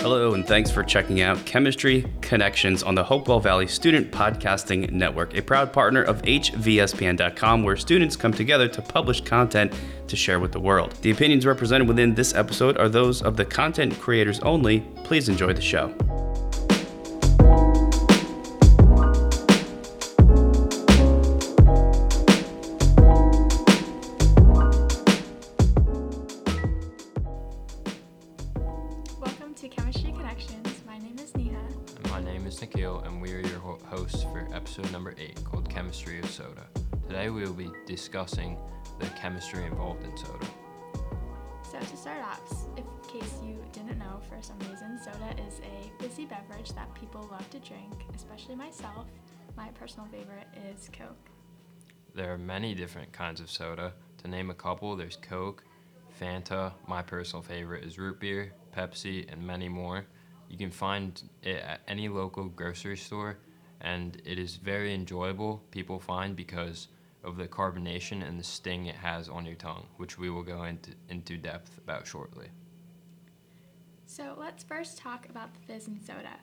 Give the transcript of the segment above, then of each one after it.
Hello, and thanks for checking out Chemistry Connections on the Hopewell Valley Student Podcasting Network, a proud partner of HVSPN.com, where students come together to publish content to share with the world. The opinions represented within this episode are those of the content creators only. Please enjoy the show. Discussing the chemistry involved in soda. So, to start off, in case you didn't know for some reason, soda is a fizzy beverage that people love to drink, especially myself. My personal favorite is Coke. There are many different kinds of soda. To name a couple, there's Coke, Fanta, my personal favorite is root beer, Pepsi, and many more. You can find it at any local grocery store, and it is very enjoyable, people find, because of the carbonation and the sting it has on your tongue, which we will go into, into depth about shortly. So, let's first talk about the fizz in soda.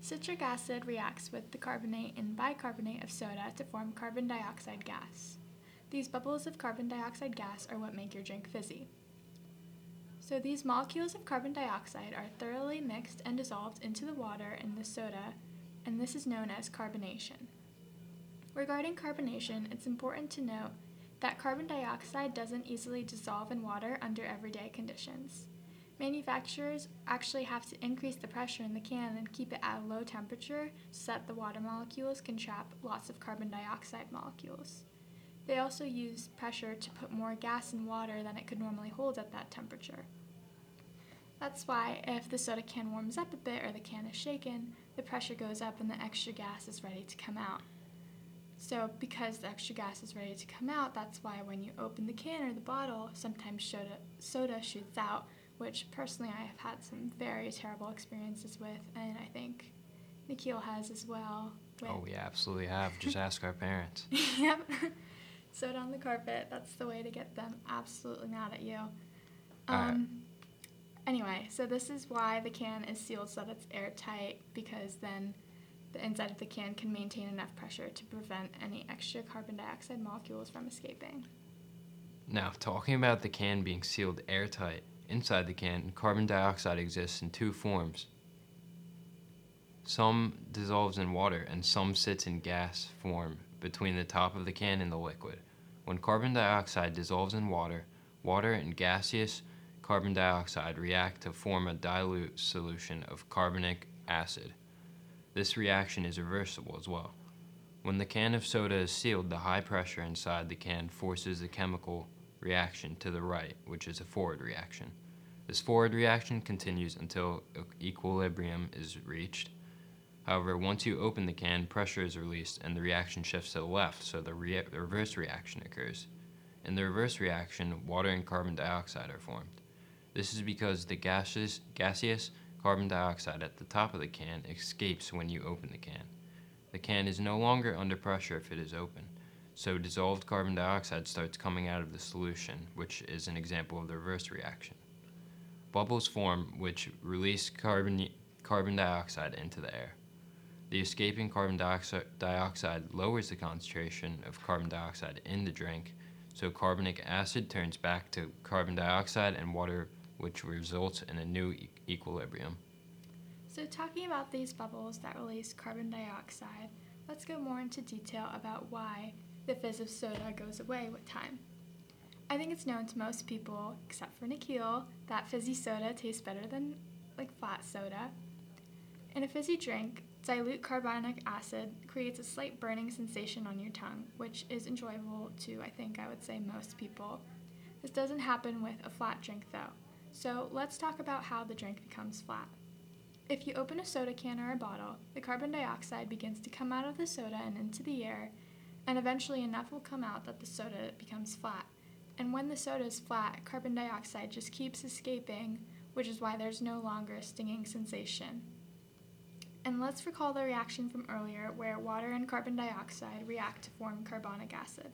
Citric acid reacts with the carbonate and bicarbonate of soda to form carbon dioxide gas. These bubbles of carbon dioxide gas are what make your drink fizzy. So, these molecules of carbon dioxide are thoroughly mixed and dissolved into the water in the soda, and this is known as carbonation. Regarding carbonation, it's important to note that carbon dioxide doesn't easily dissolve in water under everyday conditions. Manufacturers actually have to increase the pressure in the can and keep it at a low temperature so that the water molecules can trap lots of carbon dioxide molecules. They also use pressure to put more gas in water than it could normally hold at that temperature. That's why, if the soda can warms up a bit or the can is shaken, the pressure goes up and the extra gas is ready to come out. So, because the extra gas is ready to come out, that's why when you open the can or the bottle, sometimes soda, soda shoots out, which personally I have had some very terrible experiences with, and I think Nikhil has as well. Oh, we absolutely have. Just ask our parents. yep. Soda on the carpet, that's the way to get them absolutely mad at you. Um, anyway, so this is why the can is sealed so that it's airtight because then the inside of the can can maintain enough pressure to prevent any extra carbon dioxide molecules from escaping. Now, talking about the can being sealed airtight, inside the can, carbon dioxide exists in two forms. Some dissolves in water and some sits in gas form between the top of the can and the liquid. When carbon dioxide dissolves in water, water and gaseous carbon dioxide react to form a dilute solution of carbonic acid. This reaction is reversible as well. When the can of soda is sealed, the high pressure inside the can forces the chemical reaction to the right, which is a forward reaction. This forward reaction continues until equilibrium is reached. However, once you open the can, pressure is released and the reaction shifts to the left, so the, rea- the reverse reaction occurs. In the reverse reaction, water and carbon dioxide are formed. This is because the gaseous, gaseous carbon dioxide at the top of the can escapes when you open the can. The can is no longer under pressure if it is open, so dissolved carbon dioxide starts coming out of the solution, which is an example of the reverse reaction. Bubbles form which release carbon, carbon dioxide into the air. The escaping carbon dioxide, lowers the concentration of carbon dioxide in the drink, so carbonic acid turns back to carbon dioxide and water, which results in a new equilibrium. So, talking about these bubbles that release carbon dioxide, let's go more into detail about why the fizz of soda goes away with time. I think it's known to most people, except for Nikhil, that fizzy soda tastes better than like flat soda. In a fizzy drink, dilute carbonic acid creates a slight burning sensation on your tongue, which is enjoyable to, I think, I would say, most people. This doesn't happen with a flat drink though. So let's talk about how the drink becomes flat. If you open a soda can or a bottle, the carbon dioxide begins to come out of the soda and into the air, and eventually enough will come out that the soda becomes flat. And when the soda is flat, carbon dioxide just keeps escaping, which is why there's no longer a stinging sensation. And let's recall the reaction from earlier where water and carbon dioxide react to form carbonic acid.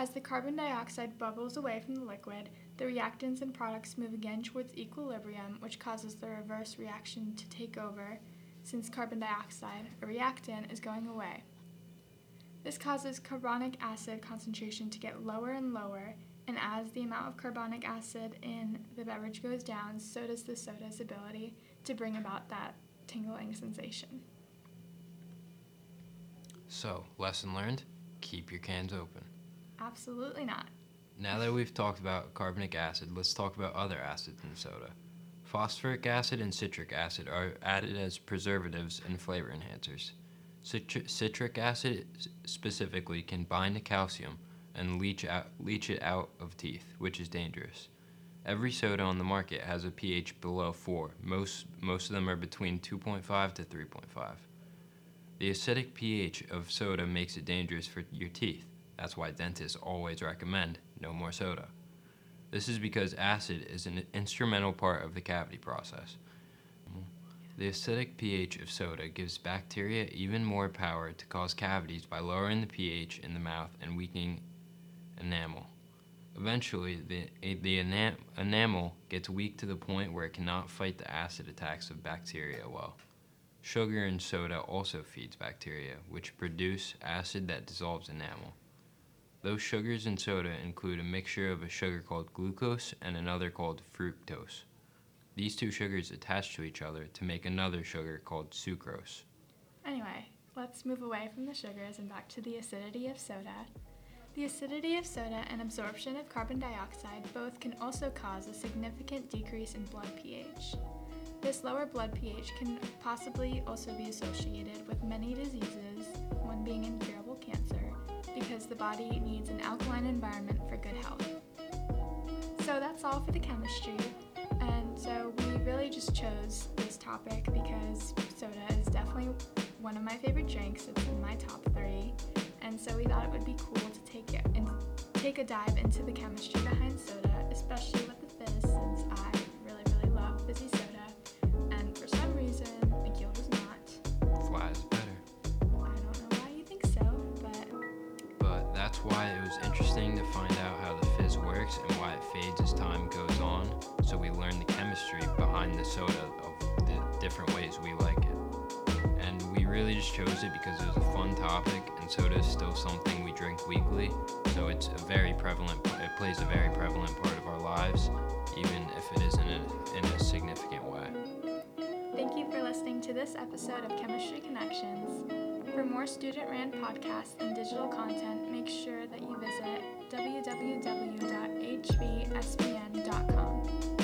As the carbon dioxide bubbles away from the liquid, the reactants and products move again towards equilibrium, which causes the reverse reaction to take over, since carbon dioxide, a reactant, is going away. This causes carbonic acid concentration to get lower and lower, and as the amount of carbonic acid in the beverage goes down, so does the soda's ability to bring about that tingling sensation. So, lesson learned keep your cans open. Absolutely not. Now that we've talked about carbonic acid, let's talk about other acids in soda. Phosphoric acid and citric acid are added as preservatives and flavor enhancers. Citri- citric acid specifically can bind to calcium and leach, out, leach it out of teeth, which is dangerous. Every soda on the market has a pH below 4. Most, most of them are between 2.5 to 3.5. The acidic pH of soda makes it dangerous for your teeth. That's why dentists always recommend no more soda. This is because acid is an instrumental part of the cavity process. The acidic pH of soda gives bacteria even more power to cause cavities by lowering the pH in the mouth and weakening enamel. Eventually, the, the enam- enamel gets weak to the point where it cannot fight the acid attacks of bacteria well. Sugar in soda also feeds bacteria, which produce acid that dissolves enamel. Those sugars in soda include a mixture of a sugar called glucose and another called fructose. These two sugars attach to each other to make another sugar called sucrose. Anyway, let's move away from the sugars and back to the acidity of soda. The acidity of soda and absorption of carbon dioxide both can also cause a significant decrease in blood pH. This lower blood pH can possibly also be associated with many diseases, one being incurable cancer, because the body needs an alkaline environment for good health. So that's all for the chemistry. And so we really just chose this topic because soda is definitely one of my favorite drinks. It's in my top three. And so we thought it would be cool to take it and take a dive into the chemistry behind soda, especially with the fizz, since I really, really love fizzy soda. Why it was interesting to find out how the fizz works and why it fades as time goes on. So we learned the chemistry behind the soda of the different ways we like it. And we really just chose it because it was a fun topic, and soda is still something we drink weekly. So it's a very prevalent. It plays a very prevalent part of our lives, even if it isn't a, in a significant way. Thank you for listening to this episode of Chemistry Connections. For more student ran podcasts and digital content, make sure that you visit www.hvspn.com.